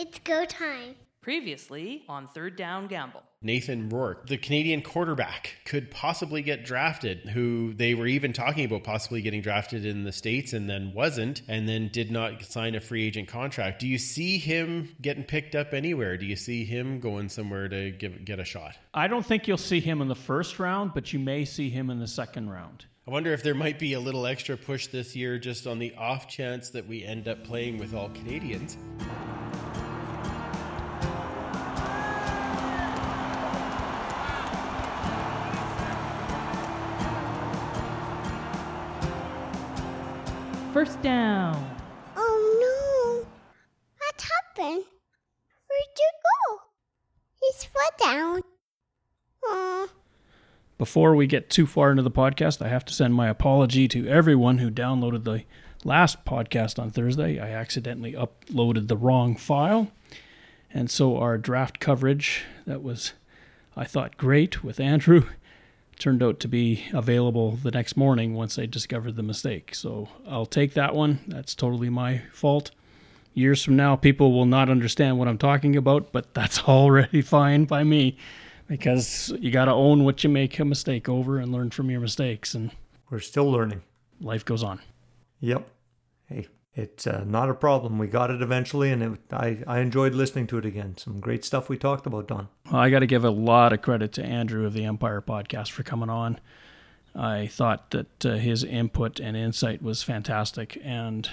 It's go time. Previously on Third Down Gamble. Nathan Rourke, the Canadian quarterback, could possibly get drafted, who they were even talking about possibly getting drafted in the States and then wasn't, and then did not sign a free agent contract. Do you see him getting picked up anywhere? Do you see him going somewhere to give, get a shot? I don't think you'll see him in the first round, but you may see him in the second round. I wonder if there might be a little extra push this year just on the off chance that we end up playing with all Canadians. First down. Oh no. What happened? Where'd you go? His foot down. Aw. Before we get too far into the podcast, I have to send my apology to everyone who downloaded the last podcast on Thursday. I accidentally uploaded the wrong file. And so our draft coverage that was, I thought, great with Andrew turned out to be available the next morning once I discovered the mistake. So I'll take that one. That's totally my fault. Years from now, people will not understand what I'm talking about, but that's already fine by me because you got to own what you make a mistake over and learn from your mistakes, and We're still learning. life goes on. Yep. It's uh, not a problem. We got it eventually, and it, I, I enjoyed listening to it again. Some great stuff we talked about, Don. Well, I got to give a lot of credit to Andrew of the Empire podcast for coming on. I thought that uh, his input and insight was fantastic, and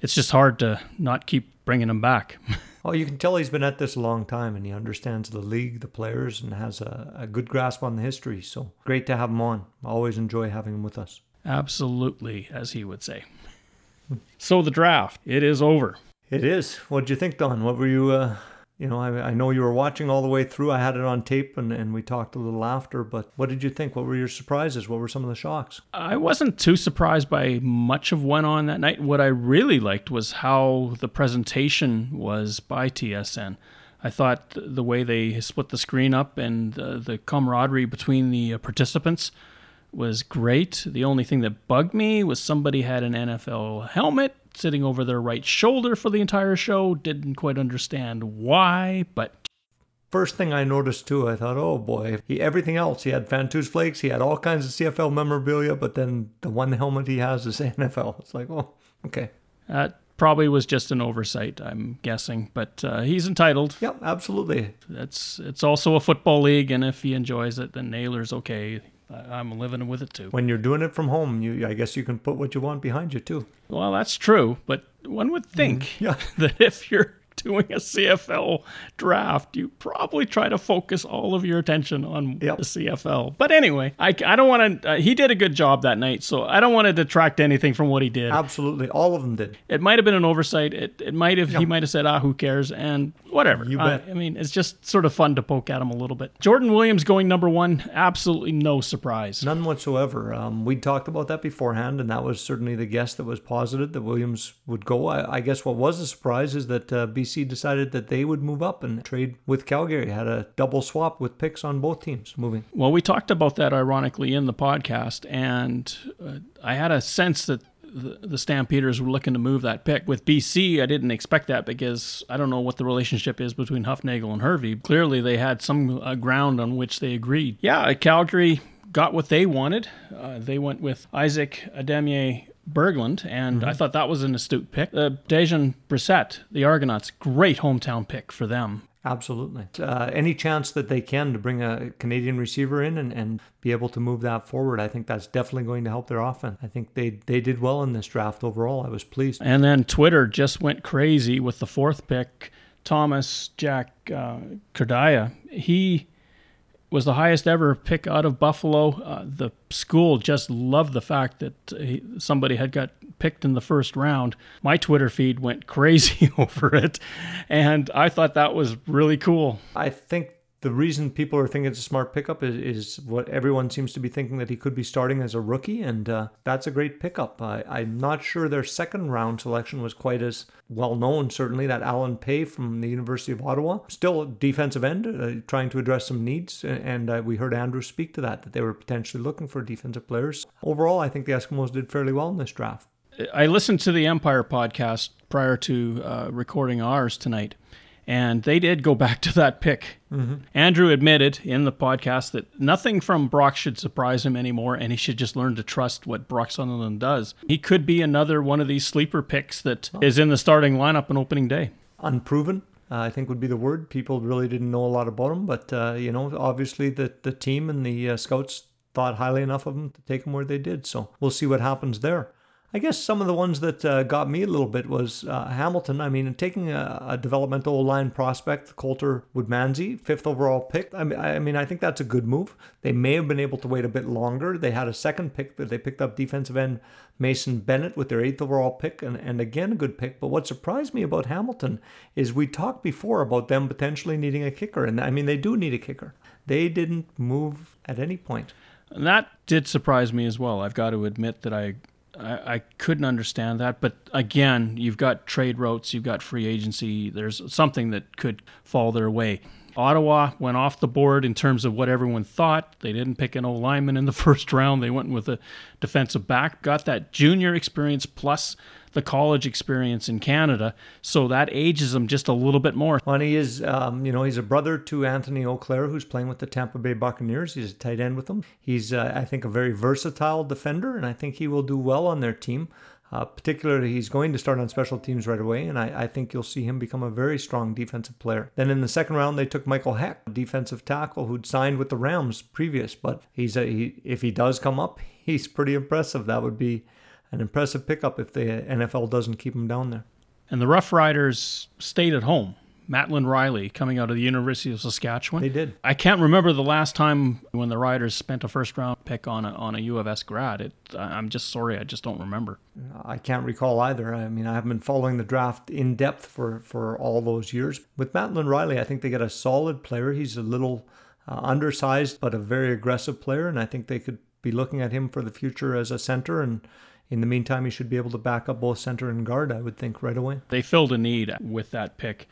it's just hard to not keep bringing him back. Oh, you can tell he's been at this a long time, and he understands the league, the players, and has a, a good grasp on the history. So great to have him on. Always enjoy having him with us. Absolutely, as he would say. So the draft, it is over. It is. What did you think, Don? What were you? Uh, you know, I, I know you were watching all the way through. I had it on tape, and, and we talked a little after. But what did you think? What were your surprises? What were some of the shocks? I wasn't too surprised by much of what went on that night. What I really liked was how the presentation was by TSN. I thought the way they split the screen up and uh, the camaraderie between the uh, participants was great. The only thing that bugged me was somebody had an NFL helmet sitting over their right shoulder for the entire show. Didn't quite understand why, but First thing I noticed too, I thought, oh boy, he, everything else. He had Fantuz Flakes, he had all kinds of CFL memorabilia, but then the one helmet he has is NFL. It's like, oh, okay. that probably was just an oversight, I'm guessing. But uh, he's entitled. Yep, absolutely. It's it's also a football league, and if he enjoys it, then Naylor's okay. I'm living with it too. When you're doing it from home, you I guess you can put what you want behind you too. Well, that's true, but one would think yeah. that if you're doing a CFL draft, you probably try to focus all of your attention on Yep. the CFL. But anyway, I, I don't want to. Uh, he did a good job that night, so I don't want to detract anything from what he did. Absolutely, all of them did. It might have been an oversight. It it might have. He might have said, "Ah, who cares?" And whatever. Bet. I, mean, it's just sort of fun to poke at him a little bit. Jordan Williams going number one. Absolutely no surprise. None whatsoever. Um, we talked about that beforehand, and that was certainly the guess that was posited that Williams would go. I, I guess what was a surprise is that uh, BC decided that they would move up and trade with Calgary. Had a double swap with picks on both teams moving. Well, we talked about that ironically in the podcast, and uh, I had a sense that the, the Stampeders were looking to move that pick. With BC, I didn't expect that because I don't know what the relationship is between Hufnagel and Hervey. Clearly, they had some uh, ground on which they agreed. Yeah, Calgary got what they wanted. Uh, they went with Isaac Ademier Berglund, and I thought that was an astute pick. Uh, Dejon Brissett, the Argonauts, great hometown pick for them. Absolutely. Uh, any chance that they can to bring a Canadian receiver in and, and be able to move that forward, I think that's definitely going to help their offense. I think they, they did well in this draft overall. I was pleased. And then Twitter just went crazy with the fourth pick, Thomas Jack uh. He was the highest ever pick out of Buffalo. Uh, the school just loved the fact that he, somebody had got picked in the first round. My Twitter feed went crazy over it, and I thought that was really cool. I think the reason people are thinking it's a smart pickup is, is what everyone seems to be thinking that he could be starting as a rookie, and uh, that's a great pickup. I'm not sure their second round selection was quite as well known. Certainly, that Alain Pae from the University of Ottawa, still defensive end, uh, trying to address some needs, and uh, we heard Andrew speak to that that they were potentially looking for defensive players. Overall, I think the Eskimos did fairly well in this draft. I listened to the Empire podcast prior to uh, recording ours tonight, And they did go back to that pick. Andrew admitted in the podcast that nothing from Brock should surprise him anymore, and he should just learn to trust what Brock Sunderland does. He could be another one of these sleeper picks that is in the starting lineup on opening day. unproven. Uh, I think would be the word. People really didn't know a lot about him, but uh, you know, obviously the the team and the uh, scouts thought highly enough of him to take him where they did. So we'll see what happens there. I guess some of the ones that uh, got me a little bit was uh, Hamilton. I mean, taking a, a developmental line prospect, Coulter Woodmansey, fifth overall pick. I mean, I mean, I think that's a good move. They may have been able to wait a bit longer. They had a second pick that they picked up defensive end Mason Bennett with their eighth overall pick, and, and again a good pick. But what surprised me about Hamilton is we talked before about them potentially needing a kicker, and I mean they do need a kicker. They didn't move at any point. And that did surprise me as well. I've got to admit that I, I, I couldn't understand that. But again, you've got trade routes, you've got free agency. There's something that could fall their way. Ottawa went off the board in terms of what everyone thought. They didn't pick an O lineman in the first round. They went with a defensive back, got that junior experience plus the college experience in Canada. So that ages him just a little bit more. Well, he is, um, you know, he's a brother to Antony Auclair, who's playing with the Tampa Bay Buccaneers. He's a tight end with them. He's, uh, I think, a very versatile defender, and I think he will do well on their team. Uh, particularly, he's going to start on special teams right away, and I, I think you'll see him become a very strong defensive player. Then in the second round, they took Michael Hoecht, defensive tackle who'd signed with the Rams previous, but he's a, he, if he does come up, he's pretty impressive. That would be an impressive pickup if the NFL doesn't keep him down there. And the Rough Riders stayed at home. Mattland Riley coming out of the University of Saskatchewan. They did. I can't remember the last time when the Riders spent a first round pick on a on a U of S grad. It, I'm just sorry, I just don't remember. I can't recall either. I mean, I haven't been following the draft in depth for, for all those years. With Mattland Riley, I think they get a solid player. He's a little uh, undersized, but a very aggressive player, and I think they could be looking at him for the future as a center. And in the meantime, he should be able to back up both center and guard, I would think, right away. They filled a need with that pick.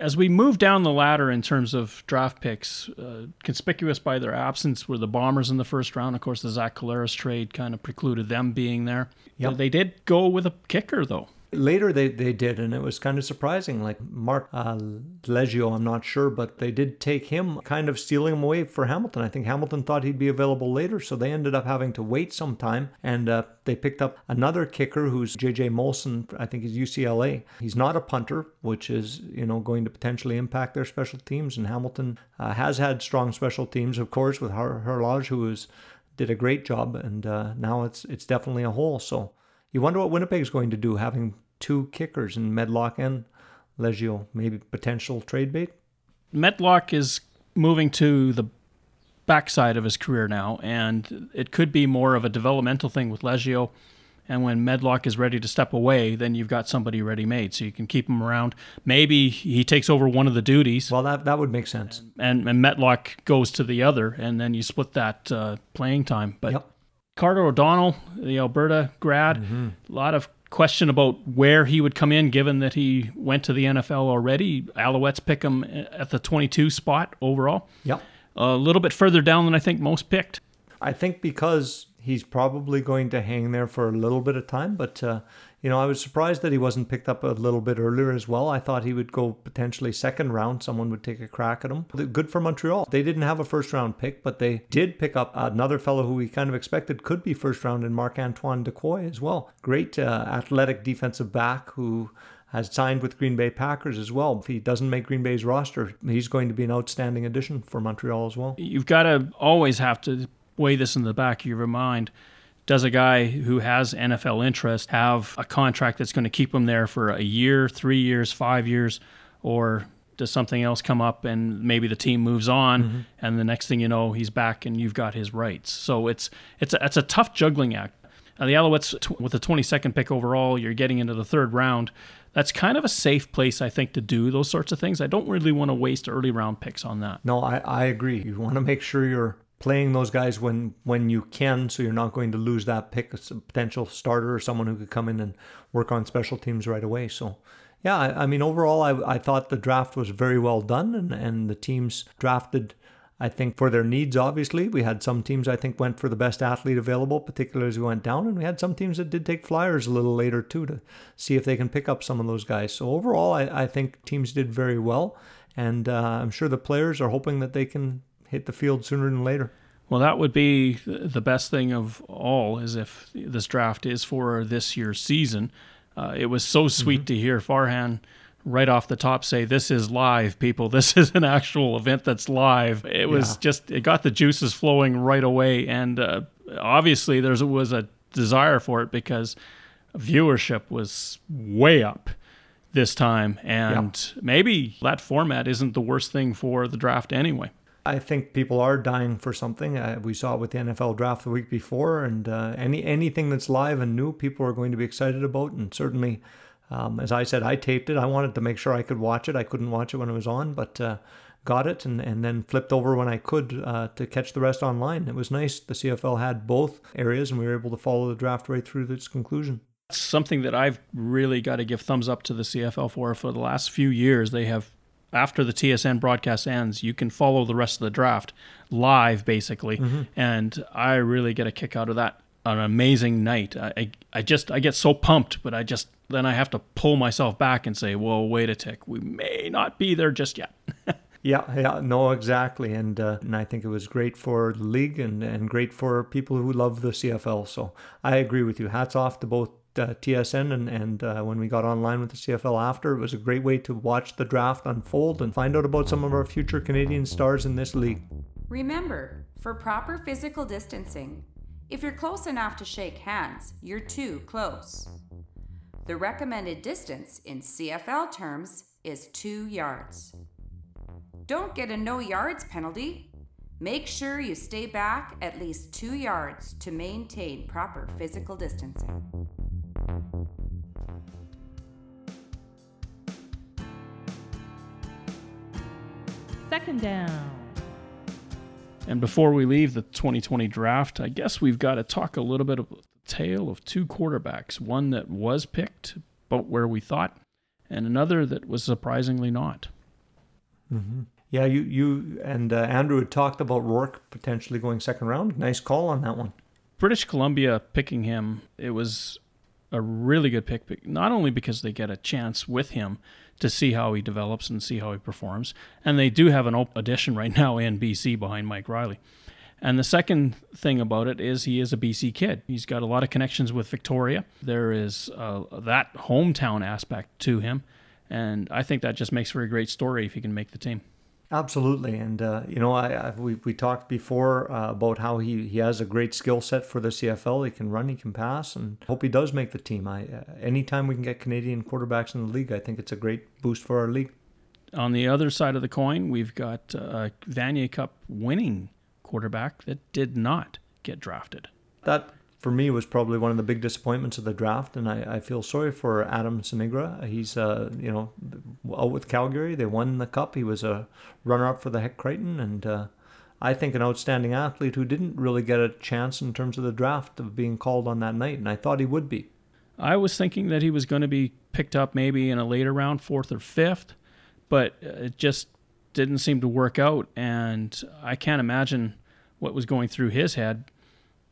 As we move down the ladder in terms of draft picks, uh, conspicuous by their absence were the Bombers in the first round. Of course, the Zach Collaros trade kind of precluded them being there. Yep. They did go with a kicker, though. Later, they, they did, and it was kind of surprising. Like Mark uh, Liegghio, I'm not sure, but they did take him, kind of stealing him away for Hamilton. I think Hamilton thought he'd be available later, so they ended up having to wait some time, and uh, they picked up another kicker who's JJ Molson. I think he's UCLA. He's not a punter, which is you know going to potentially impact their special teams. And Hamilton uh, has had strong special teams, of course, with Har- Hajrullahu, who is did a great job, and uh, now it's it's definitely a hole. So you wonder what Winnipeg's going to do, having two kickers in Medlock and Liegghio, maybe potential trade bait. Medlock is moving to the backside of his career now, and it could be more of a developmental thing with Liegghio. And when Medlock is ready to step away, then you've got somebody ready made, so you can keep him around. Maybe he takes over one of the duties, Well, that that would make sense. and, and Medlock goes to the other, and then you split that uh, playing time. But Yep. Carter O'Donnell, the Alberta grad, a lot of question about where he would come in given that he went to the NFL already. Alouettes pick him eh, at the 22 spot overall. Yep. A little bit further down than I think most picked. I think because he's probably going to hang there for a little bit of time, but uh, you know, I was surprised that he wasn't picked up a little bit earlier as well. I thought he would go potentially second round. Someone would take a crack at him. Good for Montreal. They didn't have a first round pick, but they did pick up another fellow who we kind of expected could be first round in Marc Antoine Dequoy as well. Great uh, athletic defensive back who has signed with Green Bay Packers as well. If he doesn't make Green Bay's roster, he's going to be an outstanding addition for Montreal as well. You've got to always have to weigh this in the back of your mind. Does a guy who has NFL interest have a contract that's going to keep him there for a year, three years, five years, or does something else come up and maybe the team moves on and the next thing you know he's back and you've got his rights. So it's it's a, it's a tough juggling act. Uh, the Alouettes t- with the 22nd pick overall, you're getting into the third round. That's kind of a safe place, I think, to do those sorts of things. I don't really want to waste early round picks on that. No, I, I agree. You want to make sure you're playing those guys when when you can, so you're not going to lose that pick a potential starter or someone who could come in and work on special teams right away. So, yeah, I, I mean, overall, I, I thought the draft was very well done, and, and the teams drafted I think for their needs, obviously, we had some teams I think went for the best athlete available, particularly as we went down, and we had some teams that did take flyers a little later too to see if they can pick up some of those guys. So overall, I, I think teams did very well, and uh, I'm sure the players are hoping that they can hit the field sooner than later. Well, that would be the best thing of all, is if this draft is for this year's season. Uh, it was so sweet mm-hmm. to hear Farhan right off the top say this is live people this is an actual event that's live it was yeah. just it got the juices flowing right away and uh, obviously there was a desire for it because viewership was way up this time and yeah. maybe that format isn't the worst thing for the draft anyway I think people are dying for something. Uh, we saw it with the NFL draft the week before, and uh, any anything that's live and new, people are going to be excited about. And certainly, um, as I said, I taped it. I wanted to make sure I could watch it. I couldn't watch it when it was on, but uh, got it and, and then flipped over when I could uh, to catch the rest online. It was nice. The CFL had both areas, and we were able to follow the draft right through to its conclusion. Something that I've really got to give thumbs up to the CFL for for the last few years. They have after the TSN broadcast ends, you can follow the rest of the draft live, basically. Mm-hmm. And I really get a kick out of that. An amazing night. I, I, I just I get so pumped, but I just then I have to pull myself back and say, "Well, wait a tick. We may not be there just yet." yeah, yeah, no, exactly. And uh, and I think it was great for the league and and great for people who love the CFL. So I agree with you. Hats off to both uh, TSN and, and uh, when we got online with the CFL after, it was a great way to watch the draft unfold and find out about some of our future Canadian stars in this league. Remember, for proper physical distancing, if you're close enough to shake hands, you're too close. The recommended distance in CFL terms is two yards. Don't get a no yards penalty. Make sure you stay back at least two yards to maintain proper physical distancing. Second down. And before we leave the 2020 draft, I guess we've got to talk a little bit of the tale of two quarterbacks one that was picked, but where we thought, and another that was surprisingly not. Mm-hmm. Yeah, you you and uh, Andrew had talked about Rourke potentially going second round. Nice call on that one. British Columbia picking him, it was a really good pick, not only because they get a chance with him to see how he develops and see how he performs, and they do have an addition right now in BC behind Mike Reilly. And the second thing about it is he is a BC kid. He's got a lot of connections with Victoria. There is uh, that hometown aspect to him. And I think that just makes for a great story if he can make the team. Absolutely, and uh, you know, I, I, we we talked before uh, about how he, he has a great skill set for the CFL. He can run, he can pass, and hope he does make the team. I uh, anytime we can get Canadian quarterbacks in the league, I think it's a great boost for our league. On the other side of the coin, we've got a uh, Vanier Cup winning quarterback that did not get drafted. That for me was probably one of the big disappointments of the draft, and I, I feel sorry for Adam Sinagra. He's uh, you know out with Calgary. They won the cup. He was a runner-up for the Hec Crighton, and uh, I think an outstanding athlete who didn't really get a chance in terms of the draft of being called on that night, and I thought he would be. I was thinking that he was going to be picked up maybe in a later round, fourth or fifth, but it just didn't seem to work out, and I can't imagine what was going through his head.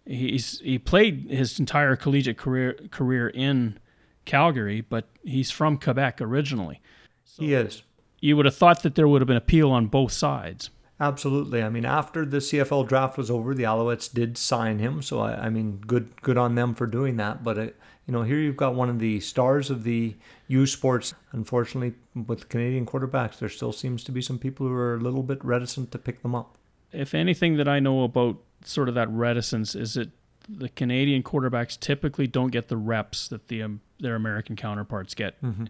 He's he played his entire collegiate career career in Calgary, but he's from Quebec originally. So he is. You would have thought that there would have been appeal on both sides. Absolutely. I mean, after the CFL draft was over, the Alouettes did sign him. So I, I mean, good good on them for doing that. But it, uh, you know, here you've got one of the stars of the U Sports. Unfortunately, with Canadian quarterbacks, there still seems to be some people who are a little bit reticent to pick them up if anything that I know about sort of that reticence is that the Canadian quarterbacks typically don't get the reps that the um, their American counterparts get, mm-hmm.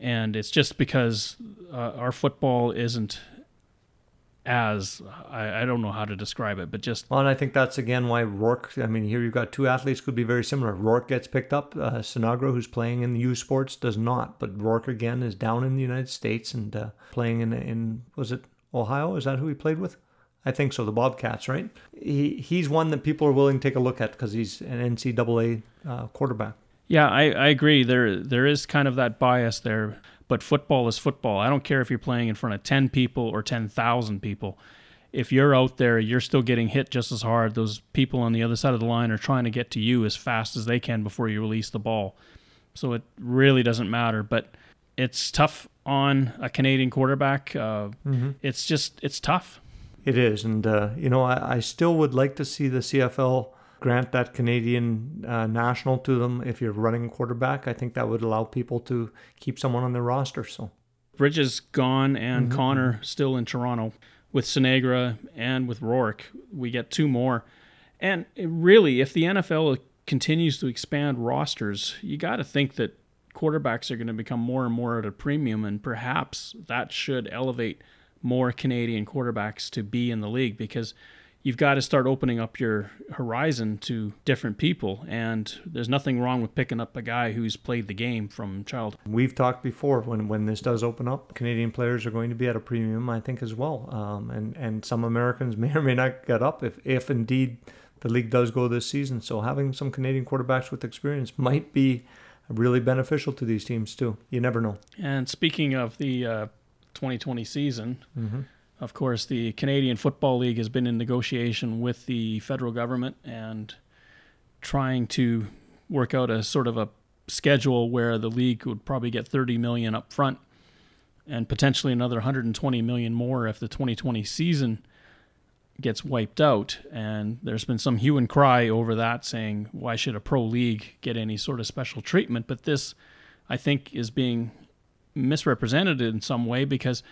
and it's just because uh, our football isn't as I, I, don't know how to describe it, but just well, and I think that's again why Rourke. I mean, here you've got two athletes could be very similar. Rourke gets picked up. Uh, Sinagra, who's playing in the U Sports, does not. But Rourke again is down in the United States and uh, playing in in was it Ohio? Is that who he played with? I think so. The Bobcats, right? He he's one that people are willing to take a look at because he's an NCAA uh, quarterback. Yeah, I, I agree. There there is kind of that bias there, but football is football. I don't care if you're playing in front of ten people or ten thousand people. if you're out there, you're still getting hit just as hard. Those people on the other side of the line are trying to get to you as fast as they can before you release the ball. So it really doesn't matter. But it's tough on a Canadian quarterback. Uh, It's just it's tough. It is, and uh, you know, I, I still would like to see the CFL grant that Canadian uh, national to them if you're running quarterback. I think that would allow people to keep someone on their roster. So Bridges gone and Connor still in Toronto with Sinagra and with Rourke. We get two more. And really, if the NFL continues to expand rosters, you got to think that quarterbacks are going to become more and more at a premium, and perhaps that should elevate more Canadian quarterbacks to be in the league because you've got to start opening up your horizon to different people. And there's nothing wrong with picking up a guy who's played the game from childhood. we've talked before when when this does open up, Canadian players are going to be at a premium, I think, as well. Um, and and some Americans may or may not get up if if indeed the league does go this season. So having some Canadian quarterbacks with experience might be really beneficial to these teams too. You never know. And speaking of the uh, 2020 season, mm-hmm. of course, the Canadian Football League has been in negotiation with the federal government and trying to work out a sort of a schedule where the league would probably get 30 million up front and potentially another 120 million more if the 2020 season gets wiped out. And there's been some hue and cry over that, saying why should a pro league get any sort of special treatment? But this, I think, is being misrepresented in some way because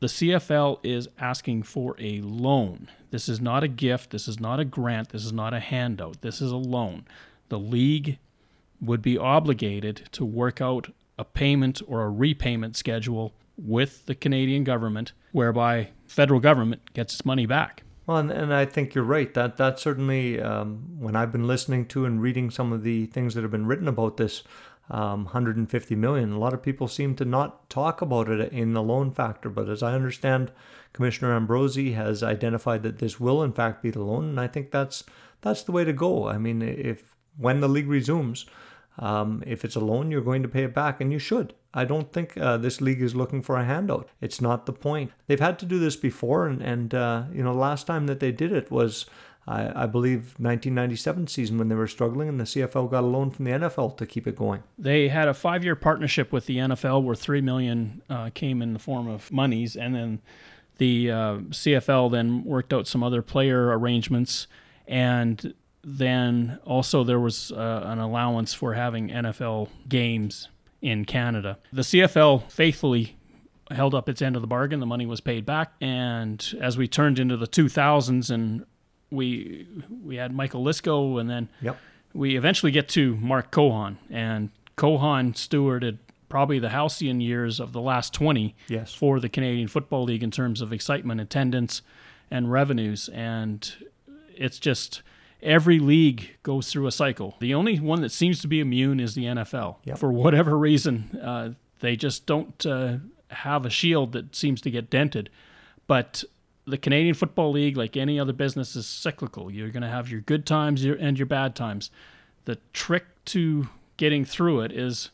the CFL is asking for a loan. This is not a gift. This is not a grant. This is not a handout. This is a loan. The league would be obligated to work out a payment or a repayment schedule with the Canadian government whereby federal government gets its money back. Well, and, and I think you're right. That that certainly, um, when I've been listening to and reading some of the things that have been written about this, um, 150 million, a lot of people seem to not talk about it in the loan factor. But as I understand, Commissioner Ambrosie has identified that this will in fact be the loan, and I think that's that's the way to go. I mean, if when the league resumes, um, if it's a loan, you're going to pay it back, and you should. I don't think uh, this league is looking for a handout. It's not the point. They've had to do this before, and, and uh, you know, last time that they did it was, I, I believe, 1997 season when they were struggling, and the CFL got a loan from the NFL to keep it going. They had a five-year partnership with the NFL where three million uh, came in the form of monies, and then the uh, CFL then worked out some other player arrangements, and then also there was uh, an allowance for having NFL games in Canada. The CFL faithfully held up its end of the bargain. The money was paid back, and as we turned into the 2000s, and we we had Michael Lysko, and then Yep. we eventually get to Mark Cohon, and Cohon stewarded probably the halcyon years of the last 20 Yes. for the Canadian Football League in terms of excitement, attendance, and revenues. And it's just every league goes through a cycle. The only one that seems to be immune is the NFL. Yep. For whatever reason, uh, they just don't uh, have a shield that seems to get dented. But the Canadian Football League, like any other business, is cyclical. You're going to have your good times and your bad times. The trick to getting through it is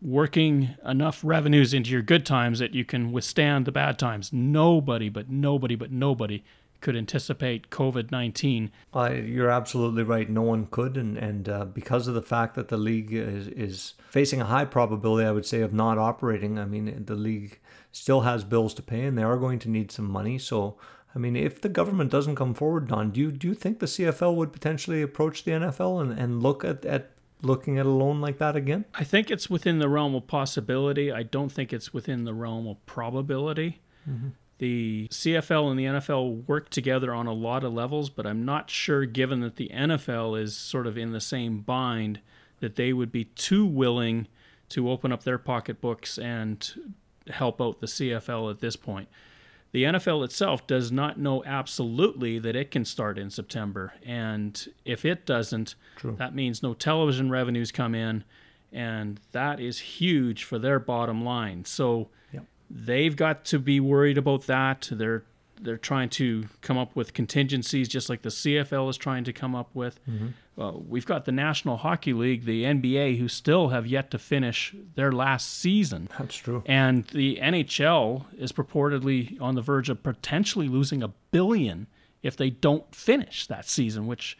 working enough revenues into your good times that you can withstand the bad times. Nobody, but nobody, but nobody could anticipate COVID 19. Uh, you're absolutely right. No one could, and and uh, because of the fact that the league is is facing a high probability, I would say, of not operating. I mean, the league still has bills to pay, and they are going to need some money. So, I mean, if the government doesn't come forward, Don, do you do you think the CFL would potentially approach the NFL and, and look at, at looking at a loan like that again? I think it's within the realm of possibility. I don't think it's within the realm of probability. Mm-hmm. The CFL and the NFL work together on a lot of levels, but I'm not sure, given that the NFL is sort of in the same bind, that they would be too willing to open up their pocketbooks and help out the CFL at this point. The NFL itself does not know absolutely that it can start in September. And if it doesn't, that means no television revenues come in. And that is huge for their bottom line. So they've got to be worried about that. They're they're trying to come up with contingencies, just like the CFL is trying to come up with. Uh, we've got the National Hockey League, the NBA, who still have yet to finish their last season. That's true. And the NHL is purportedly on the verge of potentially losing a billion if they don't finish that season, which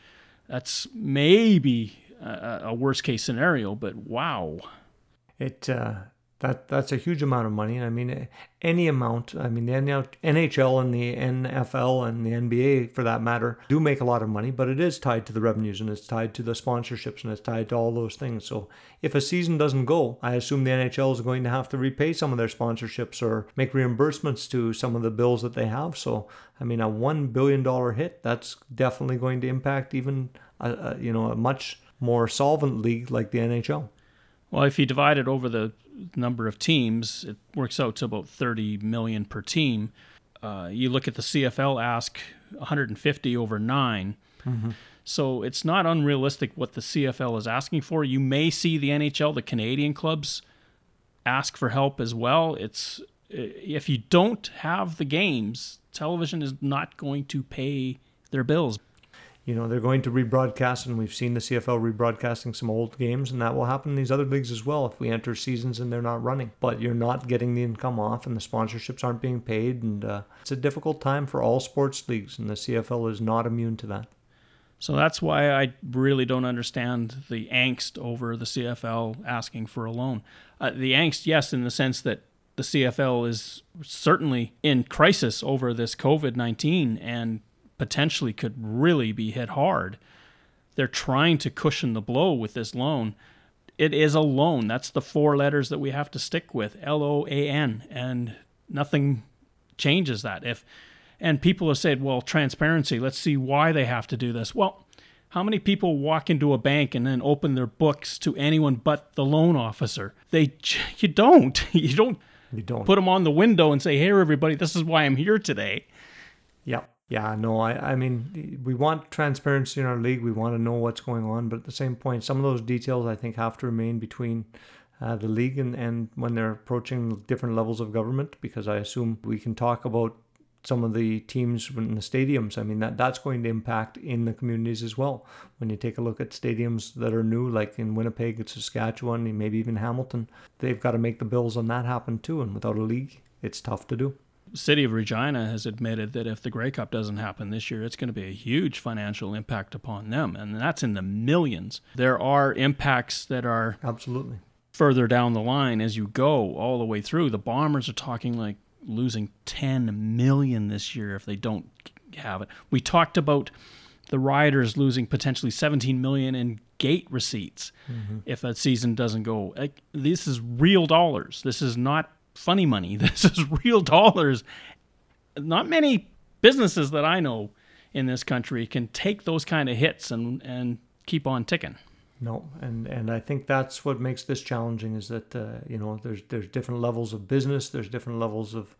that's maybe a, a worst case scenario, but wow. It uh, that that's a huge amount of money. I mean, any amount. I mean, the NHL and the NFL and the NBA, for that matter, do make a lot of money, but it is tied to the revenues and it's tied to the sponsorships and it's tied to all those things. So if a season doesn't go, I assume the NHL is going to have to repay some of their sponsorships or make reimbursements to some of the bills that they have. So I mean, a one billion dollar hit that's definitely going to impact even a, a you know a much more solvent league like the NHL. Well, if you divide it over the number of teams, it works out to about 30 million per team. Uh, you look at the CFL ask 150 over 9 So it's not unrealistic what the CFL is asking for. You may see the NHL, the Canadian clubs, ask for help as well. It's if you don't have the games, television is not going to pay their bills. You know, they're going to rebroadcast, and we've seen the CFL rebroadcasting some old games, and that will happen in these other leagues as well if we enter seasons and they're not running. But you're not getting the income off, and the sponsorships aren't being paid, and uh, it's a difficult time for all sports leagues, and the CFL is not immune to that. So that's why I really don't understand the angst over the CFL asking for a loan. Uh, the angst, yes, in the sense that the CFL is certainly in crisis over this COVID 19 and potentially could really be hit hard. They're trying to cushion the blow with this loan. It is a loan. That's the four letters that we have to stick with L O A N. And nothing changes that. If and people have said, well, transparency, let's see why they have to do this. Well, how many people walk into a bank and then open their books to anyone but the loan officer? They you don't. You don't You don't. put them on the window and say, "Hey everybody, this is why I'm here today." Yeah. Yeah, no, I, I mean, we want transparency in our league. We want to know what's going on. But at the same point, some of those details I think have to remain between uh, the league and, and when they're approaching different levels of government, because I assume we can talk about some of the teams in the stadiums. I mean, that, that's going to impact in the communities as well. When you take a look at stadiums that are new, like in Winnipeg, it's Saskatchewan, maybe even Hamilton, they've got to make the bills on that happen too. And without a league, it's tough to do. City of Regina has admitted that if the Grey Cup doesn't happen this year, it's going to be a huge financial impact upon them, and that's in the millions. There are impacts that are Absolutely. further down the line as you go all the way through. The Bombers are talking like losing 10 million this year if they don't have it. We talked about the Riders losing potentially 17 million in gate receipts mm-hmm. if that season doesn't go. This is real dollars. This is not funny money. This is real dollars. Not many businesses that I know in this country can take those kind of hits and and keep on ticking. No, and and I think that's what makes this challenging is that uh, you know there's there's different levels of business, there's different levels of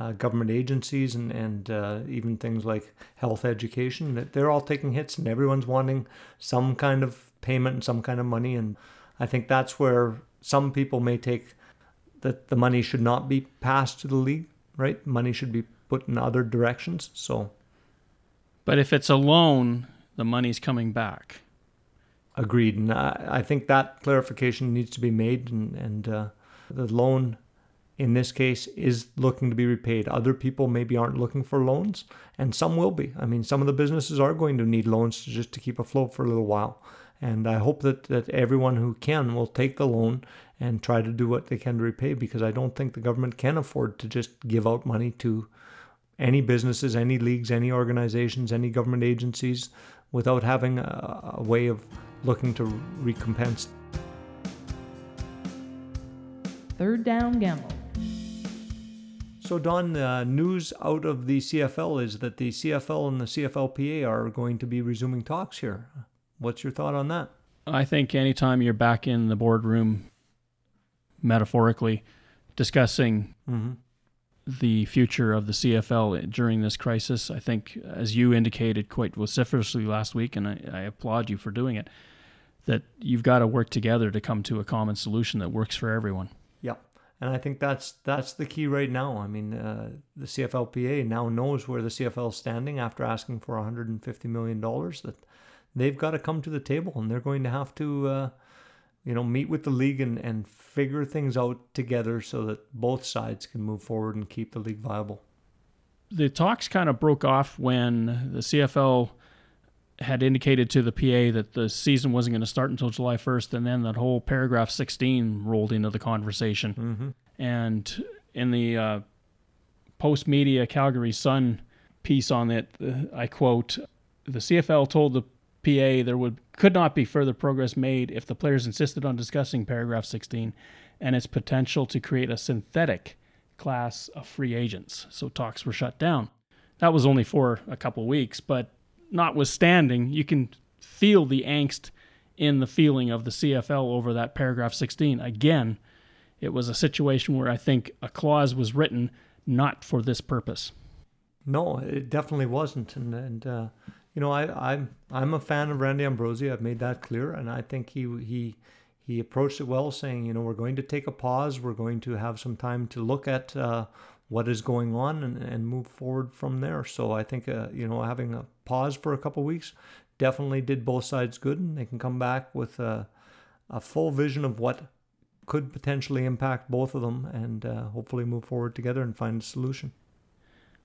uh, government agencies, and and uh, even things like health education. That they're all taking hits, and everyone's wanting some kind of payment and some kind of money. And I think that's where some people may take that the money should not be passed to the league. Right, money should be put in other directions. So But if it's a loan, the money's coming back. Agreed, and I, I think that clarification needs to be made, and, and uh, the loan in this case is looking to be repaid. Other people maybe aren't looking for loans, and some will be. I mean, some of the businesses are going to need loans just to keep afloat for a little while, and I hope that that everyone who can will take the loan and try to do what they can to repay, because I don't think the government can afford to just give out money to any businesses, any leagues, any organizations, any government agencies without having a, a way of looking to recompense. Third down gamble. So, Don, uh, news out of the CFL is that the CFL and the CFLPA are going to be resuming talks here. What's your thought on that? I think anytime you're back in the boardroom, metaphorically, discussing the future of the CFL during this crisis, I think, as you indicated quite vociferously last week, and I, I applaud you for doing it, that you've got to work together to come to a common solution that works for everyone. Yeah. And I think that's that's the key right now. I mean, uh, the CFLPA now knows where the CFL is standing after asking for 150 million dollars. That they've got to come to the table, and they're going to have to, uh, you know, meet with the league and and figure things out together so that both sides can move forward and keep the league viable. The talks kind of broke off when the CFL had indicated to the PA that the season wasn't going to start until July 1st, and then that whole paragraph 16 rolled into the conversation. Mm-hmm. And in the uh, post media Calgary Sun piece on it, uh, I quote, the CFL told the PA there would could not be further progress made if the players insisted on discussing paragraph 16 and its potential to create a synthetic class of free agents. So talks were shut down. That was only for a couple weeks, but notwithstanding, you can feel the angst in the feeling of the CFL over that paragraph 16. Again, it was a situation where I think a clause was written not for this purpose. No, it definitely wasn't, and and uh, you know I I'm I'm a fan of Randy Ambrosie. I've made that clear, and I think he he he approached it well, saying you know we're going to take a pause, we're going to have some time to look at uh, what is going on and, and move forward from there. So I think uh, you know having a pause for a couple weeks definitely did both sides good, and they can come back with a, a full vision of what could potentially impact both of them, and uh, hopefully move forward together and find a solution.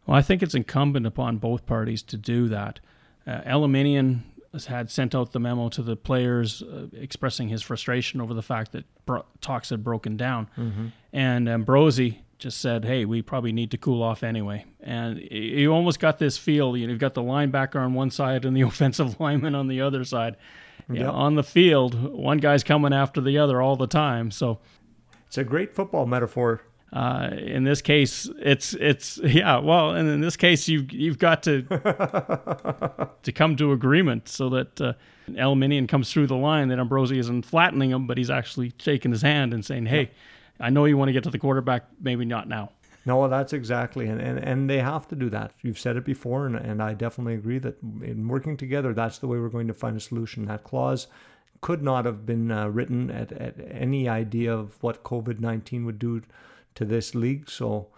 Well, I think it's incumbent upon both parties to do that. Uh, Elimimian had sent out the memo to the players uh, expressing his frustration over the fact that bro- talks had broken down. Mm-hmm. And Ambrosie just said, "Hey, we probably need to cool off anyway." And you almost got this feel. You know, you've got the linebacker on one side and the offensive lineman on the other side. You know, Yep. on the field, one guy's coming after the other all the time. So It's a great football metaphor. Uh, in this case, it's it's yeah. Well, and in this case, you you've got to to come to agreement so that uh, Elimimian comes through the line. That Ambrosie isn't flattening him, but he's actually shaking his hand and saying, "Hey, I know you want to get to the quarterback. Maybe not now." No, that's exactly, and, and and they have to do that. You've said it before, and, and I definitely agree that in working together, that's the way we're going to find a solution. That clause could not have been uh, written at, at any idea of what COVID nineteen would do to this league. So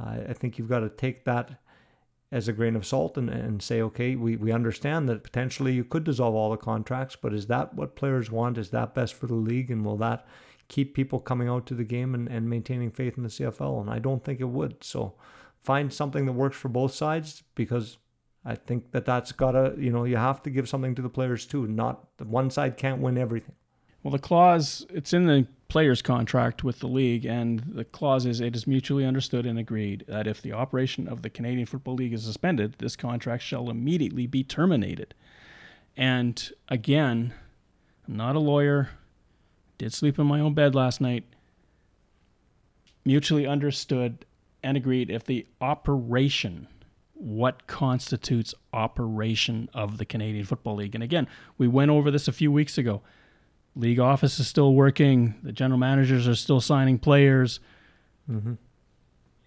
uh, I think you've got to take that as a grain of salt and, and say, okay, we, we understand that potentially you could dissolve all the contracts, but is that what players want? Is that best for the league? And will that keep people coming out to the game and, and maintaining faith in the CFL? And I don't think it would. So find something that works for both sides because I think that that's got to, you know, you have to give something to the players too. Not one side can't win everything. Well, the clause it's in the player's contract with the league, and the clause is it is mutually understood and agreed that if the operation of the Canadian Football League is suspended, this contract shall immediately be terminated. And again, I'm not a lawyer. Did sleep in my own bed last night. Mutually understood and agreed if the operation what constitutes operation of the Canadian Football League. And again, we went over this a few weeks ago league office is still working. The general managers are still signing players.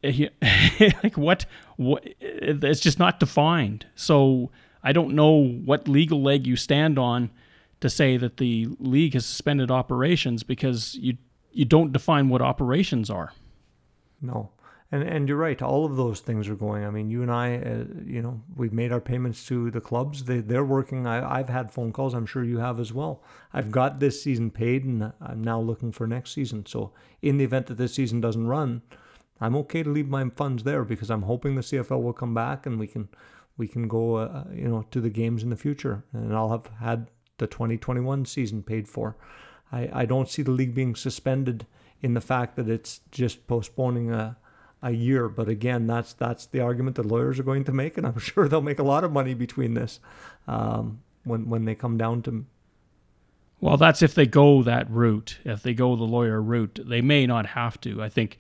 Eh, like what? What? It's just not defined. So I don't know what legal leg you stand on to say that the league has suspended operations because you you don't define what operations are. No. And and you're right. All of those things are going. I mean, you and I, uh, you know, we've made our payments to the clubs. They they're working. I I've had phone calls. I'm sure you have as well. I've got this season paid, and I'm now looking for next season. So in the event that this season doesn't run, I'm okay to leave my funds there because I'm hoping the CFL will come back and we can we can go, uh, you know, to the games in the future, and I'll have had the 2021 season paid for. I I don't see the league being suspended in the fact that it's just postponing a a year. But again, that's that's the argument that lawyers are going to make, and I'm sure they'll make a lot of money between this um, when when they come down to. Well, that's if they go that route. If they go the lawyer route, they may not have to. I think,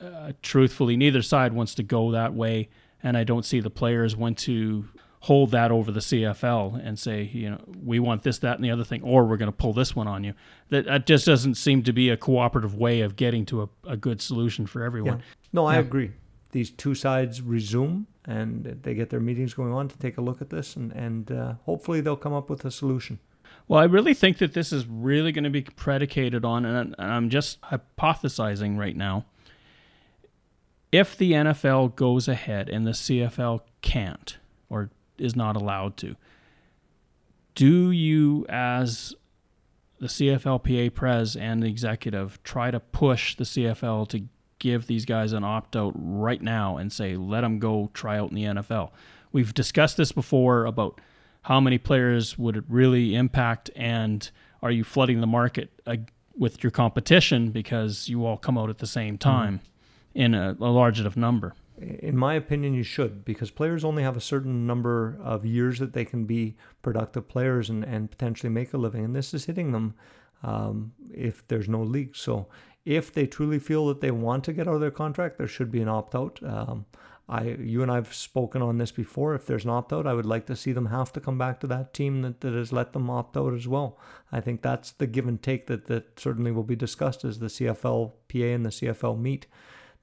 uh, truthfully, neither side wants to go that way, and I don't see the players want to hold that over the CFL and say, you know, we want this, that, and the other thing, or we're going to pull this one on you. That, that just doesn't seem to be a cooperative way of getting to a, a good solution for everyone. Yeah. No, I Yeah. agree. These two sides resume and they get their meetings going on to take a look at this, and and uh, hopefully they'll come up with a solution. Well, I really think that this is really going to be predicated on, and I'm just hypothesizing right now, if the NFL goes ahead and the CFL can't is not allowed to, do you, as the CFLPA pres and the executive, try to push the CFL to give these guys an opt out right now and say, let them go try out in the NFL? We've discussed this before about how many players would it really impact and are you flooding the market uh, with your competition because you all come out at the same time in a, a large enough number? In my opinion, you should because players only have a certain number of years that they can be productive players and, and potentially make a living. And this is hitting them um, if there's no league. So if they truly feel that they want to get out of their contract, there should be an opt out. Um, I, you and I've spoken on this before. If there's an opt out, I would like to see them have to come back to that team that, that has let them opt out as well. I think that's the give and take that, that certainly will be discussed as the CFL PA and the CFL meet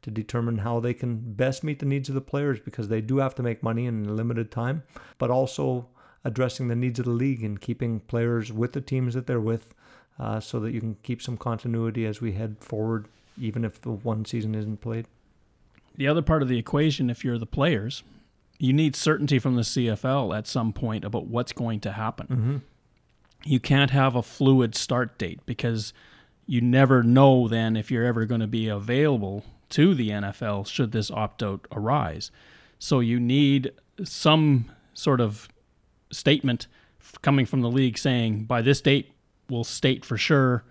to determine how they can best meet the needs of the players because they do have to make money in a limited time, but also addressing the needs of the league and keeping players with the teams that they're with uh, so that you can keep some continuity as we head forward, even if the one season isn't played. The other part of the equation, if you're the players, you need certainty from the CFL at some point about what's going to happen. Mm-hmm. You can't have a fluid start date because you never know then if you're ever going to be available to the NFL should this opt out arise. So you need some sort of statement coming from the league saying by this date we'll state for sure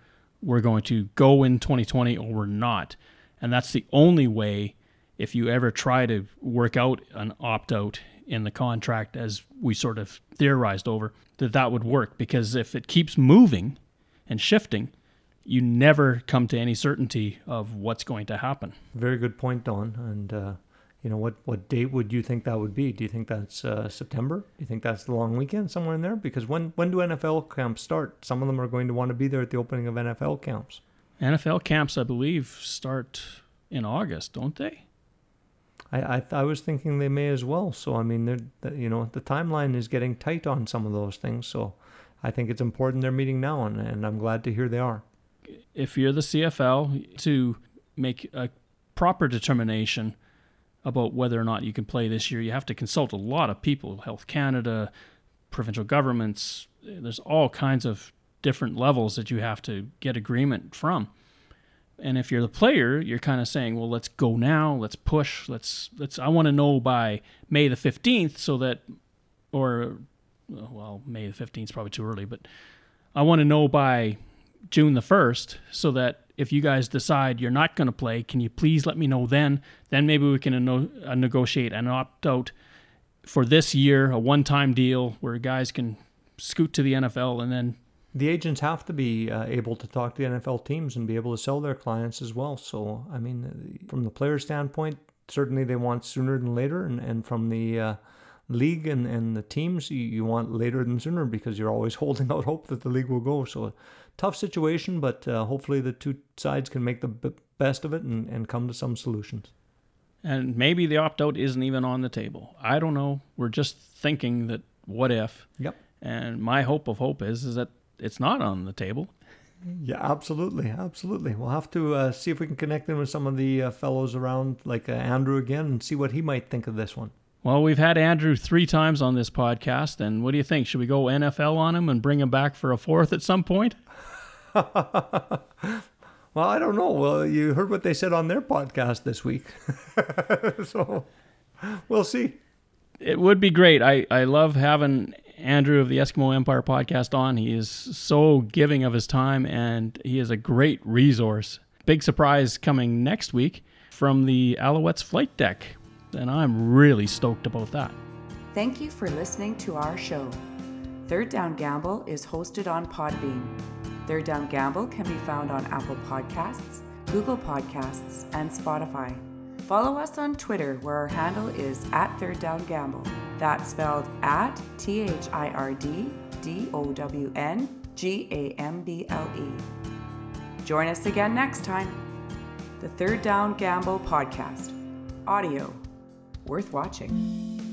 we're going to go in 2020 or we're not. And that's the only way if you ever try to work out an opt out in the contract as we sort of theorized over that that would work because if it keeps moving and shifting you never come to any certainty of what's going to happen. Very good point, Don. And uh, you know, what what date would you think that would be? Do you think that's uh, September? Do you think that's the long weekend somewhere in there? Because when when do NFL camps start? Some of them are going to want to be there at the opening of NFL camps. NFL camps, I believe, start in August, don't they? I I, I was thinking they may as well. So I mean, they're, you know, the timeline is getting tight on some of those things. So I think it's important they're meeting now, and, and I'm glad to hear they are. If you're the CFL, to make a proper determination about whether or not you can play this year, you have to consult a lot of people Health Canada, provincial governments. There's all kinds of different levels that you have to get agreement from. And if you're the player, you're kind of saying, "Well, let's go now. Let's push. Let's let's. I want to know by May the 15th, so that, or, well, May the 15th is probably too early, but I want to know by June the 1st, so that if you guys decide you're not going to play, can you please let me know then? Then maybe we can uh, negotiate an opt out for this year, a one time deal where guys can scoot to the NFL and then the agents have to be uh, able to talk to the NFL teams and be able to sell their clients as well. So, I mean, from the player standpoint, certainly they want sooner than later, and, and from the uh, league and, and the teams, you, you want later than sooner because you're always holding out hope that the league will go. So, tough situation, but uh, hopefully the two sides can make the b- best of it and, and come to some solutions. And maybe the opt out isn't even on the table. I don't know. We're just thinking that what if? Yep. And my hope of hope is is that it's not on the table. Yeah, absolutely, absolutely. We'll have to uh, see if we can connect in with some of the uh, fellows around, like uh, Andrew again, and see what he might think of this one. Well, we've had Andrew three times on this podcast, and what do you think? Should we go NFL on him and bring him back for a fourth at some point? well, I don't know. Well, you heard what they said on their podcast this week, so we'll see. It would be great. I, I love having Andrew of the Eskimo Empire podcast on. He is so giving of his time, and he is a great resource. Big surprise coming next week from the Alouettes flight deck, and I'm really stoked about that. Thank you for listening to our show. Third Down Gamble is hosted on Podbean. Third Down Gamble can be found on Apple Podcasts, Google Podcasts, and Spotify. Follow us on Twitter where our handle is at Third Down Gamble. That's spelled at T H I R D D O W N G A M B L E. Join us again next time. The Third Down Gamble Podcast. Audio worth watching.